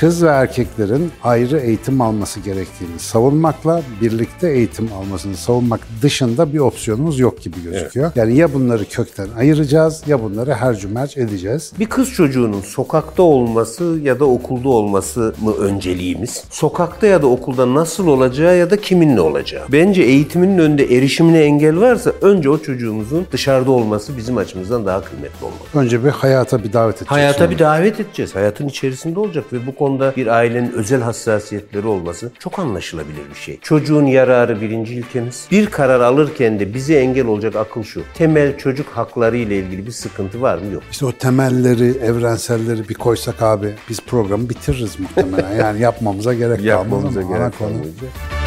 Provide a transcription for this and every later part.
kız ve erkeklerin ayrı eğitim alması gerektiğini savunmakla birlikte eğitim almasını savunmak dışında bir opsiyonumuz yok gibi gözüküyor. Yani ya bunları kökten ayıracağız ya bunları hercümerc edeceğiz. Bir kız çocuğunun sokakta olması ya da okulda olması mı önceliğimiz? Sokakta ya da okulda nasıl olacağı ya da kiminle olacağı. Bence eğitiminin önünde erişimine engel varsa önce o çocuğumuzun dışarıda olması bizim açımızdan daha kıymetli olmalı. Önce bir hayata bir davet edeceğiz. Hayata sonra. bir davet edeceğiz. Hayatın içerisinde olacak ve bu konuda bir ailenin özel hassasiyetleri olması çok anlaşılabilir bir şey. Çocuğun yararı birinci ilkemiz. Bir karar alırken de bize engel olacak akıl şu. Temel çocuk hakları ile ilgili bir sıkıntı var mı? Yok. İşte o temelleri, evrenselleri bir koysak abi biz programı bitiririz muhtemelen. Yani yapmamıza gerek kalmaz Yapmamıza gerek kalmayacak.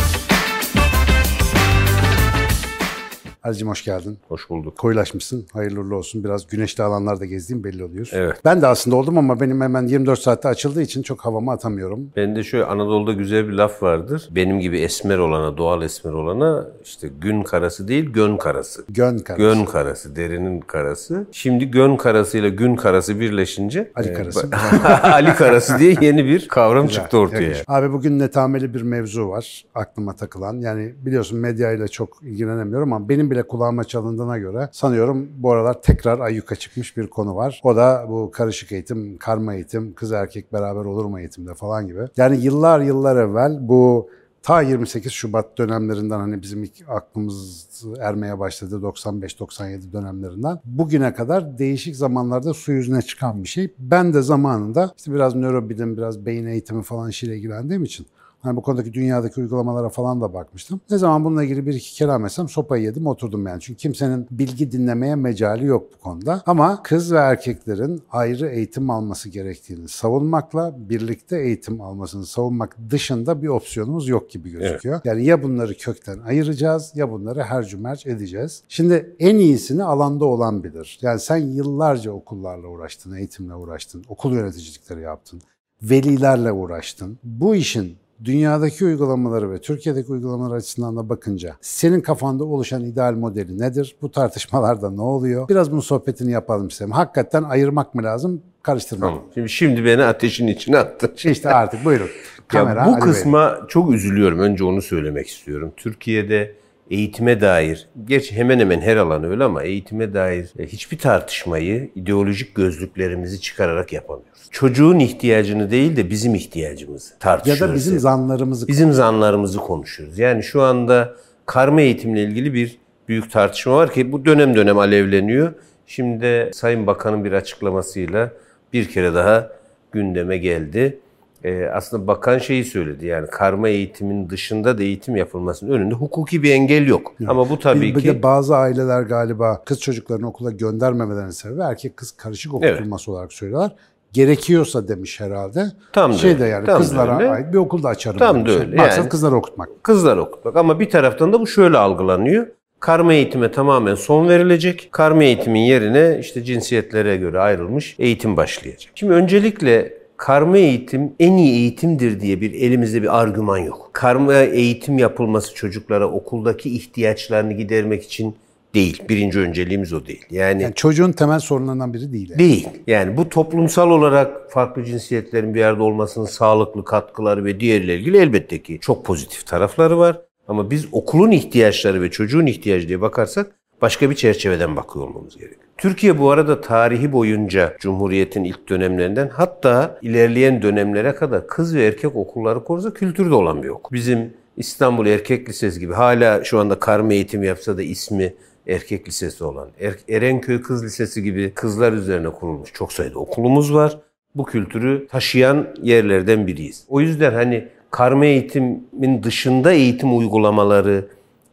Ali'cim hoş geldin. Hoş bulduk. Koyulaşmışsın. Hayırlı uğurlu olsun. Biraz güneşli alanlarda gezdiğim belli oluyor. Evet. Ben de aslında oldum ama benim hemen 24 saatte açıldığı için çok havamı atamıyorum. Ben de şöyle Anadolu'da güzel bir laf vardır. Benim gibi esmer olana, doğal esmer olana işte gün karası değil gön karası. Gön karası. Gön karası, derinin karası. Şimdi gön karasıyla gün karası birleşince Ali e, karası. Ali karası diye yeni bir kavram çıktı ortaya. Yakış. Abi bugün netameli bir mevzu var aklıma takılan. Yani biliyorsun medyayla çok ilgilenemiyorum ama benim bile kulağıma çalındığına göre sanıyorum bu aralar tekrar ayyuka çıkmış bir konu var. O da bu karışık eğitim, karma eğitim, kız erkek beraber olur mu eğitimde falan gibi. Yani yıllar yıllar evvel bu ta 28 Şubat dönemlerinden hani bizim ilk aklımız ermeye başladı 95-97 dönemlerinden bugüne kadar değişik zamanlarda su yüzüne çıkan bir şey. Ben de zamanında işte biraz nörobilim, biraz beyin eğitimi falan işiyle ilgilendiğim için Hani bu konudaki dünyadaki uygulamalara falan da bakmıştım. Ne zaman bununla ilgili bir iki kelam etsem sopayı yedim oturdum yani. Çünkü kimsenin bilgi dinlemeye mecali yok bu konuda. Ama kız ve erkeklerin ayrı eğitim alması gerektiğini savunmakla birlikte eğitim almasını savunmak dışında bir opsiyonumuz yok gibi gözüküyor. Yani ya bunları kökten ayıracağız ya bunları hercümerc edeceğiz. Şimdi en iyisini alanda olan bilir. Yani sen yıllarca okullarla uğraştın, eğitimle uğraştın, okul yöneticilikleri yaptın, velilerle uğraştın. Bu işin dünyadaki uygulamaları ve Türkiye'deki uygulamalar açısından da bakınca senin kafanda oluşan ideal modeli nedir? Bu tartışmalarda ne oluyor? Biraz bunun sohbetini yapalım istedim. Hakikaten ayırmak mı lazım, karıştırmak mı? Tamam. Şimdi, şimdi beni ateşin içine attın. İşte artık buyurun. Kamera ya bu Ali Bey. kısma çok üzülüyorum. Önce onu söylemek istiyorum. Türkiye'de eğitime dair, gerçi hemen hemen her alan öyle ama eğitime dair e, hiçbir tartışmayı ideolojik gözlüklerimizi çıkararak yapamıyoruz. Çocuğun ihtiyacını değil de bizim ihtiyacımızı ya tartışıyoruz. da bizim hep. zanlarımızı bizim zanlarımızı konuşuyoruz. Yani şu anda karma eğitimle ilgili bir büyük tartışma var ki bu dönem dönem alevleniyor. Şimdi de Sayın Bakan'ın bir açıklamasıyla bir kere daha gündeme geldi. Ee, aslında bakan şeyi söyledi yani karma eğitimin dışında da eğitim yapılmasının önünde hukuki bir engel yok. Ama bu tabii bir, bir ki de bazı aileler galiba kız çocuklarını okula göndermemelerinin sebebi erkek kız karışık okutulması olarak söylüyorlar. Gerekiyorsa demiş herhalde. Tam da şey de yani tam da kızlara öyle. ait bir okulda açarım. Tam demiş. da öyle, Maksat yani. kızları okutmak. kızlar okutmak. Ama bir taraftan da bu şöyle algılanıyor. Karma eğitime tamamen son verilecek. Karma eğitimin yerine işte cinsiyetlere göre ayrılmış eğitim başlayacak. Şimdi öncelikle karma eğitim en iyi eğitimdir diye bir elimizde bir argüman yok. Karma eğitim yapılması çocuklara okuldaki ihtiyaçlarını gidermek için değil. Birinci önceliğimiz o değil. Yani, Yani çocuğun temel sorunlarından biri değil. yani. değil. Yani bu toplumsal olarak farklı cinsiyetlerin bir yerde olmasının sağlıklı katkıları ve diğeriyle ilgili elbette ki çok pozitif tarafları var. Ama biz okulun ihtiyaçları ve çocuğun ihtiyacı diye bakarsak başka bir çerçeveden bakıyor olmamız gerekiyor. Türkiye bu arada tarihi boyunca Cumhuriyet'in ilk dönemlerinden hatta ilerleyen dönemlere kadar kız ve erkek okulları konusunda kültürde olan bir okul. Bizim İstanbul Erkek Lisesi gibi hala şu anda karma eğitim yapsa da ismi erkek lisesi olan, Er- Erenköy Kız Lisesi gibi kızlar üzerine kurulmuş çok sayıda okulumuz var. Bu kültürü taşıyan yerlerden biriyiz. O yüzden hani karma eğitimin dışında eğitim uygulamaları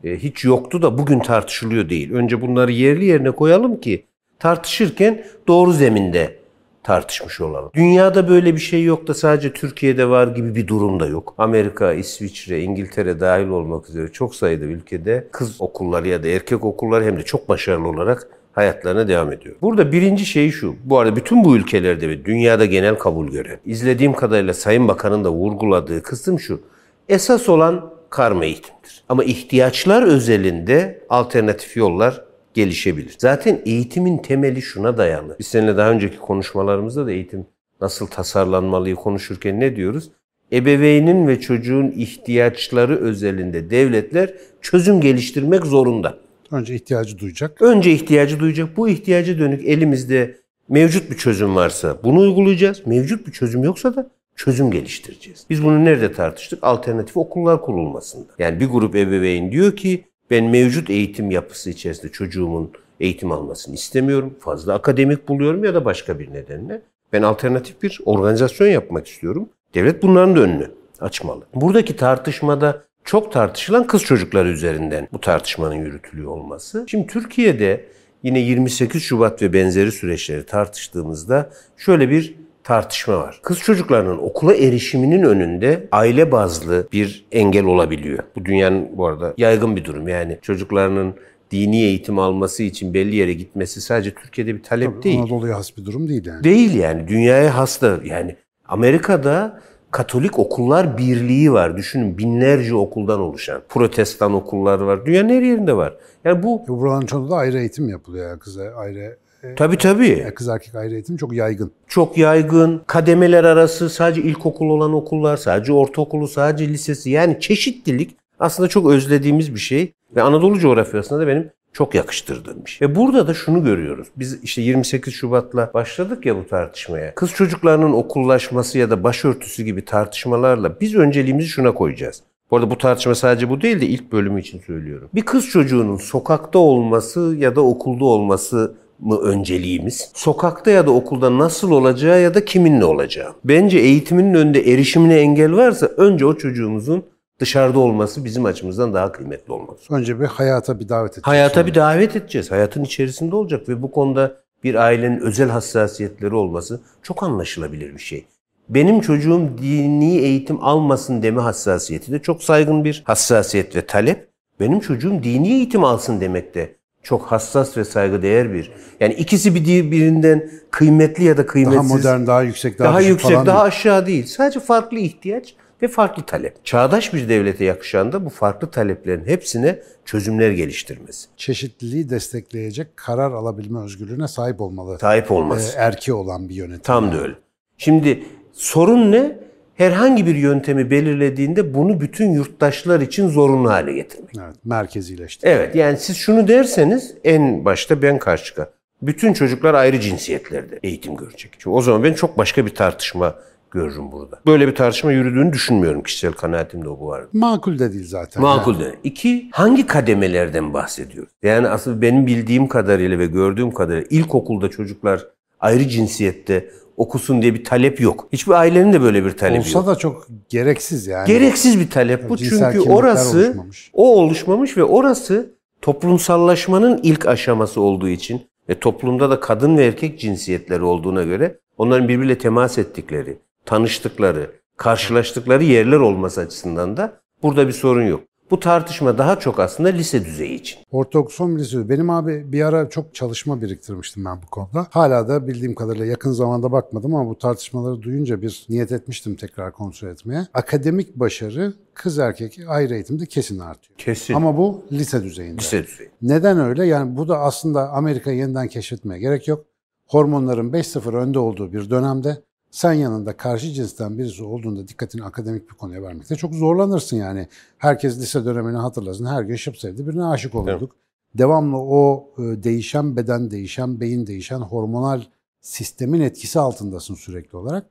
e, hiç yoktu da bugün tartışılıyor değil. Önce bunları yerli yerine koyalım ki tartışırken doğru zeminde tartışmış olalım. Dünyada böyle bir şey yok da sadece Türkiye'de var gibi bir durum da yok. Amerika, İsviçre, İngiltere dahil olmak üzere çok sayıda ülkede kız okulları ya da erkek okulları hem de çok başarılı olarak hayatlarına devam ediyor. Burada birinci şey şu. Bu arada bütün bu ülkelerde ve dünyada genel kabul gören, izlediğim kadarıyla Sayın Bakan'ın da vurguladığı kısım şu. Esas olan karma eğitimdir. Ama ihtiyaçlar özelinde alternatif yollar gelişebilir. Zaten eğitimin temeli şuna dayalı. Biz seninle daha önceki konuşmalarımızda da eğitim nasıl tasarlanmalıyı konuşurken ne diyoruz? Ebeveynin ve çocuğun ihtiyaçları özelinde devletler çözüm geliştirmek zorunda. Önce ihtiyacı duyacak. Önce ihtiyacı duyacak. Bu ihtiyaca dönük elimizde mevcut bir çözüm varsa bunu uygulayacağız. Mevcut bir çözüm yoksa da çözüm geliştireceğiz. Biz bunu nerede tartıştık? Alternatif okullar kurulmasında. Yani bir grup ebeveyn diyor ki ben mevcut eğitim yapısı içerisinde çocuğumun eğitim almasını istemiyorum. Fazla akademik buluyorum ya da başka bir nedenle. Ben alternatif bir organizasyon yapmak istiyorum. Devlet bunların da önünü açmalı. Buradaki tartışmada çok tartışılan kız çocukları üzerinden bu tartışmanın yürütülüyor olması. Şimdi Türkiye'de yine 28 Şubat ve benzeri süreçleri tartıştığımızda şöyle bir tartışma var. Kız çocuklarının okula erişiminin önünde aile bazlı bir engel olabiliyor. Bu dünyanın bu arada yaygın bir durum. Yani çocuklarının dini eğitim alması için belli yere gitmesi sadece Türkiye'de bir talep değil. Anadolu'ya has bir durum değil yani. Değil yani. Dünyaya has da yani Amerika'da Katolik Okullar Birliği var. Düşünün binlerce okuldan oluşan. Protestan okullar var. Dünyanın her yerinde var. Yani bu Buraların çoğunda da ayrı eğitim yapılıyor. Yani kıza ayrı, tabii tabii. kız erkek ayrı eğitim çok yaygın. çok yaygın. Kademeler arası sadece ilkokul olan okullar, sadece ortaokulu, sadece lisesi. Yani çeşitlilik aslında çok özlediğimiz bir şey. Ve Anadolu coğrafyasında da benim çok yakıştırdığım bir şey. Ve burada da şunu görüyoruz. Biz işte 28 Şubat'la başladık ya bu tartışmaya. Kız çocuklarının okullaşması ya da başörtüsü gibi tartışmalarla biz önceliğimizi şuna koyacağız. Bu arada bu tartışma sadece bu değil de ilk bölümü için söylüyorum. Bir kız çocuğunun sokakta olması ya da okulda olması mı önceliğimiz? Sokakta ya da okulda nasıl olacağı ya da kiminle olacağı. Bence eğitiminin önünde erişimine engel varsa önce o çocuğumuzun dışarıda olması bizim açımızdan daha kıymetli olması. Önce bir hayata bir davet edeceğiz. Hayata bir davet edeceğiz. Hayatın içerisinde olacak ve bu konuda bir ailenin özel hassasiyetleri olması çok anlaşılabilir bir şey. Benim çocuğum dini eğitim almasın deme hassasiyeti de çok saygın bir hassasiyet ve talep. Benim çocuğum dini eğitim alsın demek de çok hassas ve saygıdeğer bir. Yani ikisi bir birinden kıymetli ya da Daha kıymetsiz. modern, daha yüksek, daha, daha yüksek, falan daha aşağı değil. Sadece farklı ihtiyaç ve farklı talep. Çağdaş bir devlete yakışan da bu farklı taleplerin hepsine çözümler geliştirmesi. çeşitliliği destekleyecek karar alabilme özgürlüğüne sahip olmalı. Sahip olması. E, erki olan bir yönetim. Tam da öyle. Şimdi sorun ne? Herhangi bir yöntemi belirlediğinde bunu bütün yurttaşlar için zorunlu hale getirmek. Evet, merkezileşti. Evet yani siz şunu derseniz en başta ben karşı çıkar. Bütün çocuklar ayrı cinsiyetlerde eğitim görecek. Çünkü o zaman ben çok başka bir tartışma görürüm burada. Böyle bir tartışma yürüdüğünü düşünmüyorum. Kişisel kanaatim de o bu arada. Makul de değil zaten. Makul de. İki, hangi kademelerden bahsediyoruz? Yani aslında benim bildiğim kadarıyla ve gördüğüm kadarıyla ilkokulda çocuklar ayrı cinsiyette okusun diye bir talep yok. Hiçbir ailenin de böyle bir talebi Olsa yok. da çok gereksiz yani. Gereksiz bir talep bu. Cinsel Çünkü orası oluşmamış. o oluşmamış ve orası toplumsallaşmanın ilk aşaması olduğu için ve toplumda da kadın ve erkek cinsiyetleri olduğuna göre onların birbiriyle temas ettikleri, tanıştıkları, karşılaştıkları yerler olması açısından da burada bir sorun yok. Bu tartışma daha çok aslında lise düzeyi için. Ortaokul son lisesi. Benim abi bir ara çok çalışma biriktirmiştim ben bu konuda. Hala da bildiğim kadarıyla yakın zamanda bakmadım ama bu tartışmaları duyunca bir niyet etmiştim tekrar kontrol etmeye. Akademik başarı kız erkek ayrı eğitimde kesin artıyor. Kesin. Ama bu lise düzeyinde. lise düzeyi. Neden öyle? Yani bu da aslında Amerika'yı yeniden keşfetmeye gerek yok. Hormonların 5-0 önde olduğu bir dönemde sen yanında karşı cinsten birisi olduğunda dikkatini akademik bir konuya vermekte çok zorlanırsın yani. Herkes lise dönemini hatırlasın. Her gün şıp sevdi birine aşık olurduk. Devamlı o e, değişen beden, değişen beyin, değişen hormonal sistemin etkisi altındasın sürekli olarak.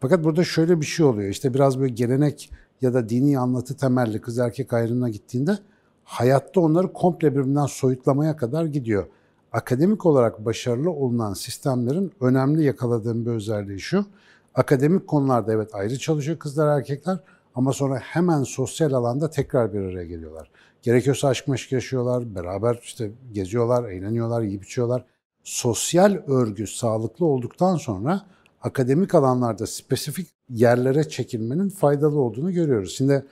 Fakat burada şöyle bir şey oluyor. İşte biraz böyle gelenek ya da dini anlatı temelli kız erkek ayrımına gittiğinde hayatta onları komple birbirinden soyutlamaya kadar gidiyor. Akademik olarak başarılı olunan sistemlerin önemli yakaladığım bir özelliği şu. Akademik konularda evet ayrı çalışıyor kızlar erkekler ama sonra hemen sosyal alanda tekrar bir araya geliyorlar. Gerekiyorsa aşk meşk yaşıyorlar, beraber işte geziyorlar, eğleniyorlar, yiyip içiyorlar. Sosyal örgü sağlıklı olduktan sonra akademik alanlarda spesifik yerlere çekilmenin faydalı olduğunu görüyoruz. Şimdi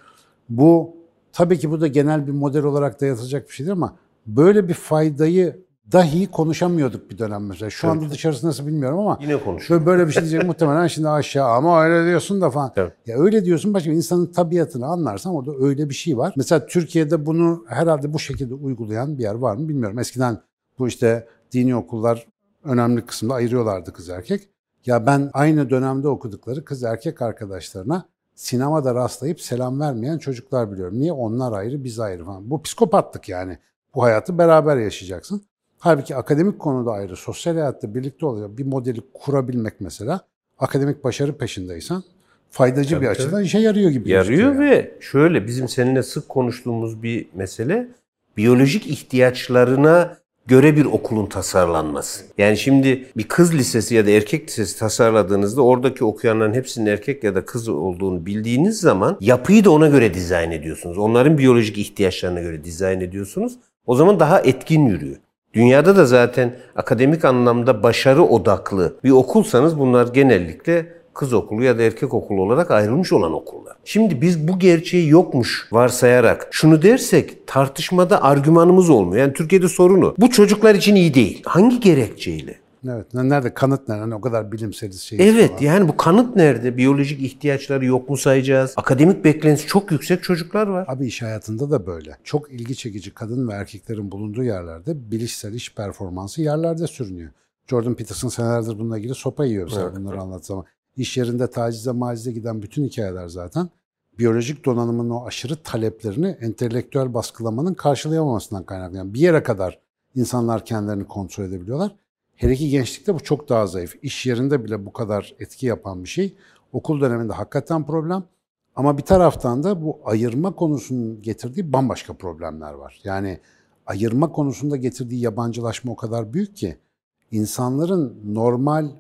bu tabii ki bu da genel bir model olarak dayatılacak bir şeydir ama böyle bir faydayı dahi konuşamıyorduk bir dönem mesela. Şu anda dışarısı nasıl bilmiyorum ama Yine konuşuyor. böyle, bir şey diyecek muhtemelen şimdi aşağı ama öyle diyorsun da falan. Tabii. Ya öyle diyorsun başka insanın tabiatını anlarsan orada öyle bir şey var. Mesela Türkiye'de bunu herhalde bu şekilde uygulayan bir yer var mı bilmiyorum. Eskiden bu işte dini okullar önemli kısımda ayırıyorlardı kız erkek. Ya ben aynı dönemde okudukları kız erkek arkadaşlarına sinemada rastlayıp selam vermeyen çocuklar biliyorum. Niye? Onlar ayrı, biz ayrı falan. Bu psikopatlık yani. Bu hayatı beraber yaşayacaksın. Halbuki akademik konuda ayrı, sosyal hayatta birlikte olacak bir modeli kurabilmek mesela akademik başarı peşindeysen faydacı Tabii, bir tabii. açıdan işe yarıyor gibi Yarıyor yani. ve şöyle bizim seninle sık konuştuğumuz bir mesele biyolojik ihtiyaçlarına göre bir okulun tasarlanması. Yani şimdi bir kız lisesi ya da erkek lisesi tasarladığınızda oradaki okuyanların hepsinin erkek ya da kız olduğunu bildiğiniz zaman yapıyı da ona göre dizayn ediyorsunuz. Onların biyolojik ihtiyaçlarına göre dizayn ediyorsunuz. O zaman daha etkin yürüyor. Dünyada da zaten akademik anlamda başarı odaklı bir okulsanız bunlar genellikle kız okulu ya da erkek okulu olarak ayrılmış olan okullar. Şimdi biz bu gerçeği yokmuş varsayarak şunu dersek tartışmada argümanımız olmuyor. Yani Türkiye'de sorunu bu çocuklar için iyi değil. Hangi gerekçeyle? Evet. Nerede kanıt nerede? Hani o kadar bilimseliz şey. Evet yani bu kanıt nerede? Biyolojik ihtiyaçları yok mu sayacağız? Akademik beklentisi çok yüksek çocuklar var. Abi iş hayatında da böyle. Çok ilgi çekici kadın ve erkeklerin bulunduğu yerlerde bilişsel iş performansı yerlerde sürünüyor. Jordan Peterson senelerdir bununla ilgili sopa yiyor mesela Evet. bunları anlattığı zaman. İş yerinde tacize macize giden bütün hikayeler zaten biyolojik donanımın o aşırı taleplerini entelektüel baskılamanın karşılayamamasından kaynaklanıyor. Bir yere kadar insanlar kendilerini kontrol edebiliyorlar. Hele ki gençlikte bu çok daha zayıf. İş yerinde bile bu kadar etki yapan bir şey. Okul döneminde hakikaten problem. Ama bir taraftan da bu ayırma konusunun getirdiği bambaşka problemler var. Yani ayırma konusunda getirdiği yabancılaşma o kadar büyük ki insanların normal e,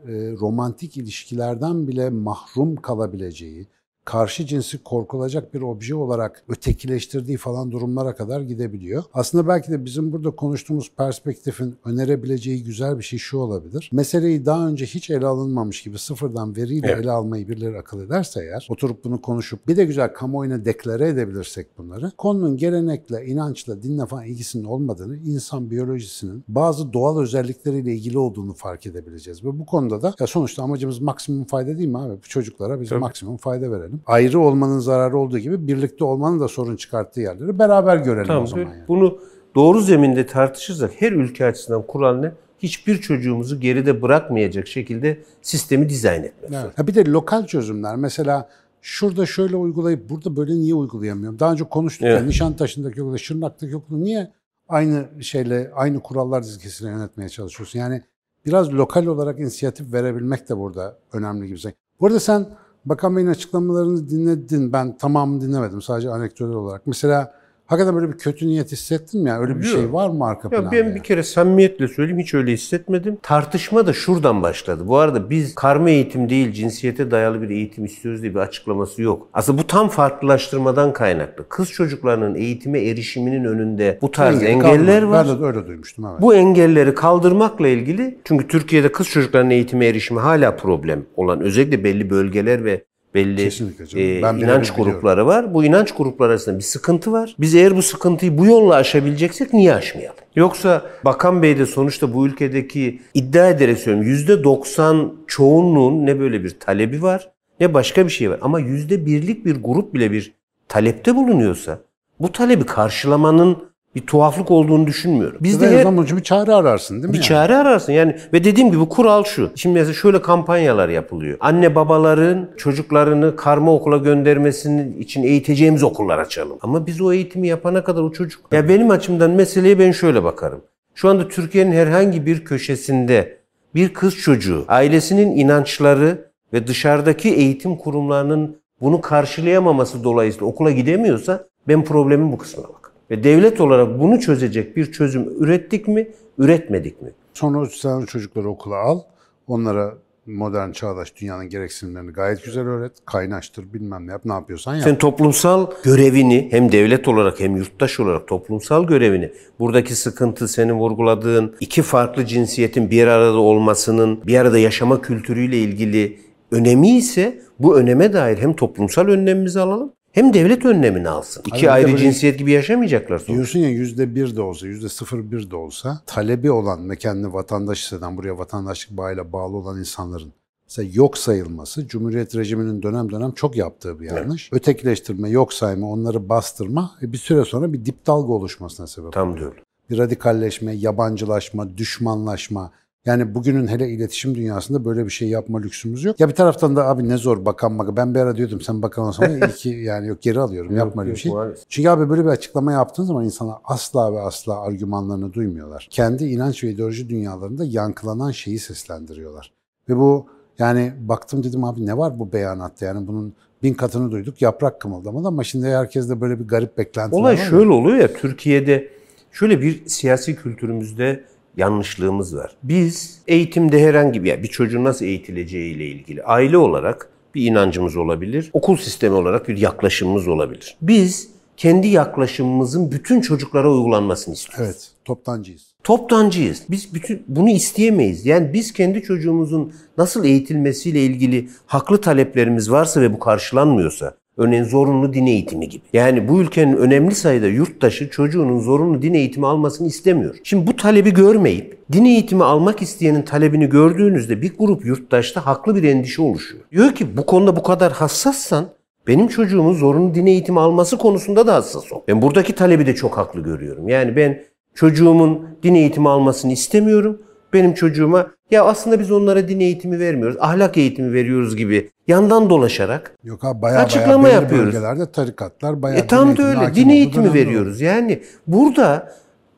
romantik ilişkilerden bile mahrum kalabileceği, karşı cinsi korkulacak bir obje olarak ötekileştirdiği falan durumlara kadar gidebiliyor. Aslında belki de bizim burada konuştuğumuz perspektifin önerebileceği güzel bir şey şu olabilir. Meseleyi daha önce hiç ele alınmamış gibi sıfırdan veriyle Evet. ele almayı birileri akıl ederse eğer, oturup bunu konuşup bir de güzel kamuoyuna deklare edebilirsek bunları, konunun gelenekle, inançla, dinle falan ilgisinin olmadığını, insan biyolojisinin bazı doğal özellikleriyle ilgili olduğunu fark edebileceğiz. Ve bu konuda da ya sonuçta amacımız maksimum fayda değil mi abi? Bu çocuklara biz Tabii. maksimum fayda verelim. Ayrı olmanın zararı olduğu gibi birlikte olmanın da sorun çıkarttığı yerleri beraber görelim Tamam, o zaman. Yani. Bunu doğru zeminde tartışırsak her ülke açısından kural ne? Hiçbir çocuğumuzu geride bırakmayacak şekilde sistemi dizayn etmek. Evet. Ha bir de lokal çözümler. Mesela şurada şöyle uygulayıp burada böyle niye uygulayamıyorum? Daha önce konuştuk ya Evet. Nişantaşı'ndaki okulda, Şırnak'taki okulda niye aynı şeyle, aynı kurallar dizgisiyle yönetmeye çalışıyorsun? Yani biraz lokal olarak inisiyatif verebilmek de burada önemli gibi. Bu arada sen Bakan Bey'in açıklamalarını dinledin. Ben tamamını dinlemedim. Sadece anekdotal olarak. Mesela hakikaten böyle bir kötü niyet hissettin mi? Yani öyle bir Yok. şey var mı arka Ya planda? ben yani? bir kere samimiyetle söyleyeyim hiç öyle hissetmedim. Tartışma da şuradan başladı. Bu arada biz karma eğitim değil cinsiyete dayalı bir eğitim istiyoruz diye bir açıklaması yok. Aslında bu tam farklılaştırmadan kaynaklı. Kız çocuklarının eğitime erişiminin önünde bu tarz Engeli engeller kalmadı. var. Ben de öyle duymuştum. Evet. Bu engelleri kaldırmakla ilgili çünkü Türkiye'de kız çocuklarının eğitime erişimi hala problem olan özellikle belli bölgeler ve belli e, Ben inanç grupları var. Bu inanç grupları arasında bir sıkıntı var. Biz eğer bu sıkıntıyı bu yolla aşabileceksek niye aşmayalım? Yoksa Bakan Bey de sonuçta bu ülkedeki iddia ederek söylüyorum %90 çoğunluğun ne böyle bir talebi var ne başka bir şey var. Ama %1'lik bir grup bile bir talepte bulunuyorsa bu talebi karşılamanın bir tuhaflık olduğunu düşünmüyorum. Biz de her- zaman bir çare ararsın değil mi? bir yani? çare ararsın yani ve dediğim gibi kural şu. Şimdi mesela şöyle kampanyalar yapılıyor. Anne babaların çocuklarını karma okula göndermesinin için eğiteceğimiz okullar açalım. Ama biz o eğitimi yapana kadar o çocuk... Ya benim açımdan meseleye ben şöyle bakarım. Şu anda Türkiye'nin herhangi bir köşesinde bir kız çocuğu ailesinin inançları ve dışarıdaki eğitim kurumlarının bunu karşılayamaması dolayısıyla okula gidemiyorsa ben problemin bu kısmına. Ve devlet olarak bunu çözecek bir çözüm ürettik mi, üretmedik mi? Sonra sen çocukları okula al. Onlara modern çağdaş dünyanın gereksinimlerini gayet güzel öğret. Kaynaştır bilmem ne yap ne yapıyorsan yap. Sen toplumsal görevini hem devlet olarak hem yurttaş olarak toplumsal görevini buradaki sıkıntı senin vurguladığın iki farklı cinsiyetin bir arada olmasının bir arada yaşama kültürüyle ilgili önemi ise bu öneme dair hem toplumsal önlemimizi alalım hem devlet önlemini alsın. İki de ayrı cinsiyet gibi yaşamayacaklar sonuçta. Diyorsun ya yüzde bir de olsa, yüzde sıfır bir de olsa talebi olan ve kendini vatandaş hisseden, buraya vatandaşlık bağıyla bağlı olan insanların mesela yok sayılması, Cumhuriyet rejiminin dönem dönem çok yaptığı bir yanlış. Ötekileştirme, yok sayma, onları bastırma ve bir süre sonra bir dip dalga oluşmasına sebep Tam öyle. bir radikalleşme, yabancılaşma, düşmanlaşma, Yani bugünün hele iletişim dünyasında böyle bir şey yapma lüksümüz yok. Ya bir taraftan da abi ne zor bakan bakan. Ben bir ara diyordum sen bakan olsan iyi ki yani yok geri alıyorum yapma öyle bir şey. Çünkü abi böyle bir açıklama yaptığın zaman insana asla ve asla argümanlarını duymuyorlar. Kendi inanç ve ideoloji dünyalarında yankılanan şeyi seslendiriyorlar. Ve bu yani baktım dedim abi ne var bu beyanatta yani bunun bin katını duyduk yaprak kımıldamadı ama şimdi herkes de böyle bir garip beklenti Olay var. şöyle oluyor ya Türkiye'de şöyle bir siyasi kültürümüzde yanlışlığımız var. Biz eğitimde herhangi bir yani bir çocuğun nasıl eğitileceği ile ilgili aile olarak bir inancımız olabilir. Okul sistemi olarak bir yaklaşımımız olabilir. Biz kendi yaklaşımımızın bütün çocuklara uygulanmasını istiyoruz. Evet toptancıyız. Toptancıyız. Biz bütün bunu isteyemeyiz. Yani biz kendi çocuğumuzun nasıl eğitilmesiyle ilgili haklı taleplerimiz varsa ve bu karşılanmıyorsa, örneğin zorunlu din eğitimi gibi. Yani bu ülkenin önemli sayıda yurttaşı çocuğunun zorunlu din eğitimi almasını istemiyor. Şimdi bu talebi görmeyip din eğitimi almak isteyenin talebini gördüğünüzde bir grup yurttaşta haklı bir endişe oluşuyor. Diyor ki bu konuda bu kadar hassassan benim çocuğumun zorunlu din eğitimi alması konusunda da hassas ol. Ben buradaki talebi de çok haklı görüyorum. Yani ben çocuğumun din eğitimi almasını istemiyorum. Benim çocuğuma ya aslında biz onlara din eğitimi vermiyoruz, ahlak eğitimi veriyoruz gibi yandan dolaşarak Yok abi bayağı Açıklama bayağı yapıyoruz. bölgelerde tarikatlar bayağı e tam da öyle din eğitimi veriyoruz. Yani burada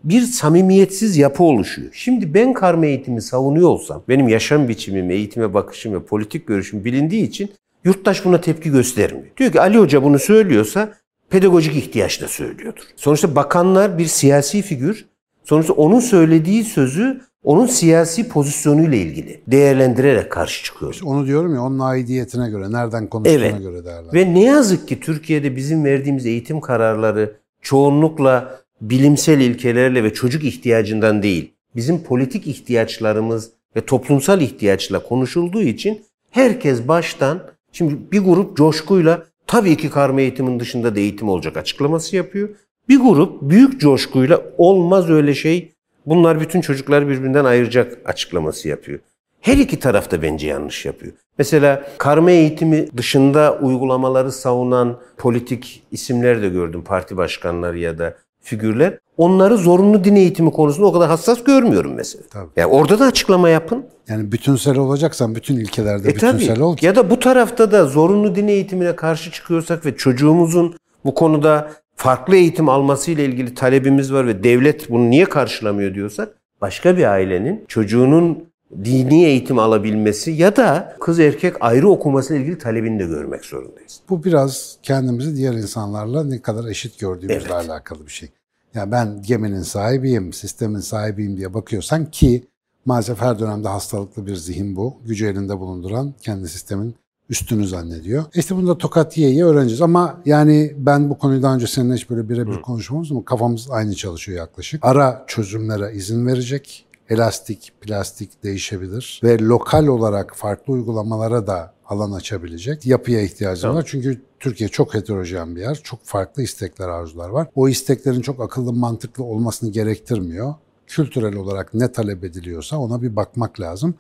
bir samimiyetsiz yapı oluşuyor. Şimdi ben karma eğitimi savunuyor olsam, benim yaşam biçimim, eğitime bakışım ve politik görüşüm bilindiği için yurttaş buna tepki göstermiyor. Diyor ki Ali Hoca bunu söylüyorsa pedagojik ihtiyaç da söylüyordur. Sonuçta bakanlar bir siyasi figür. Sonuçta onun söylediği sözü onun siyasi pozisyonuyla ilgili değerlendirerek karşı çıkıyor. Onu diyorum ya onun aidiyetine göre, nereden konuştuğuna Evet. göre değerler. Ve ne yazık ki Türkiye'de bizim verdiğimiz eğitim kararları çoğunlukla bilimsel ilkelerle ve çocuk ihtiyacından değil, bizim politik ihtiyaçlarımız ve toplumsal ihtiyaçla konuşulduğu için herkes baştan şimdi bir grup coşkuyla tabii ki karma eğitimin dışında da eğitim olacak açıklaması yapıyor. Bir grup büyük coşkuyla olmaz öyle şey bunlar bütün çocukları birbirinden ayıracak açıklaması yapıyor. Her iki taraf da bence yanlış yapıyor. Mesela karma eğitimi dışında uygulamaları savunan politik isimler de gördüm. Parti başkanları ya da figürler. Onları zorunlu din eğitimi konusunda o kadar hassas görmüyorum mesela. Tabii. Yani orada da açıklama yapın. Yani bütünsel olacaksan bütün ilkelerde E tabii. bütünsel ol ki. Ya da bu tarafta da zorunlu din eğitimine karşı çıkıyorsak ve çocuğumuzun bu konuda farklı eğitim alması ile ilgili talebimiz var ve devlet bunu niye karşılamıyor diyorsak başka bir ailenin çocuğunun dini eğitim alabilmesi ya da kız erkek ayrı okuması ile ilgili talebini de görmek zorundayız. Bu biraz kendimizi diğer insanlarla ne kadar eşit gördüğümüzle Evet. alakalı bir şey. Ya ben geminin sahibiyim, sistemin sahibiyim diye bakıyorsan ki maalesef her dönemde hastalıklı bir zihin bu. Gücü elinde bulunduran kendi sistemin üstünü zannediyor. E İşte bunu da tokat yiye yiye öğreneceğiz. Ama yani ben bu konuyu daha önce seninle hiç böyle birebir konuşmamız ama kafamız aynı çalışıyor yaklaşık. Ara çözümlere izin verecek. Elastik, plastik değişebilir ve lokal olarak farklı uygulamalara da alan açabilecek yapıya ihtiyacı var. Çünkü Türkiye çok heterojen bir yer. Çok farklı istekler, arzular var. O isteklerin çok akıllı, mantıklı olmasını gerektirmiyor. Kültürel olarak ne talep ediliyorsa ona bir bakmak lazım.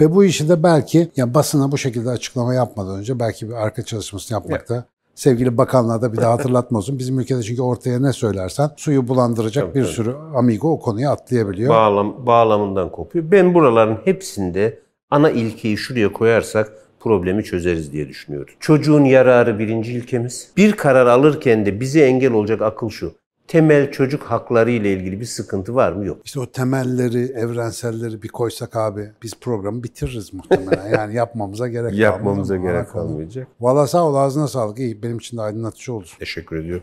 Ve bu işi de belki ya basına bu şekilde açıklama yapmadan önce belki bir arka çalışmasını yapmakta sevgili bakanlığa da bir daha hatırlatma olsun. Bizim ülkede çünkü ortaya ne söylersen suyu bulandıracak Tabii, bir tabii. sürü amigo o konuya atlayabiliyor. Bağlam, bağlamından kopuyor. Ben buraların hepsinde ana ilkeyi şuraya koyarsak problemi çözeriz diye düşünüyorum. Çocuğun yararı birinci ilkemiz. Bir karar alırken de bize engel olacak akıl şu. Temel çocuk hakları ile ilgili bir sıkıntı var mı? Yok. İşte o temelleri, evrenselleri bir koysak abi biz programı bitiririz muhtemelen. Yani yapmamıza gerek kalmaz Yapmamıza gerek kalmayacak. Valla sağ ol ağzına sağlık. İyi benim için de aydınlatıcı olur. Teşekkür ediyorum.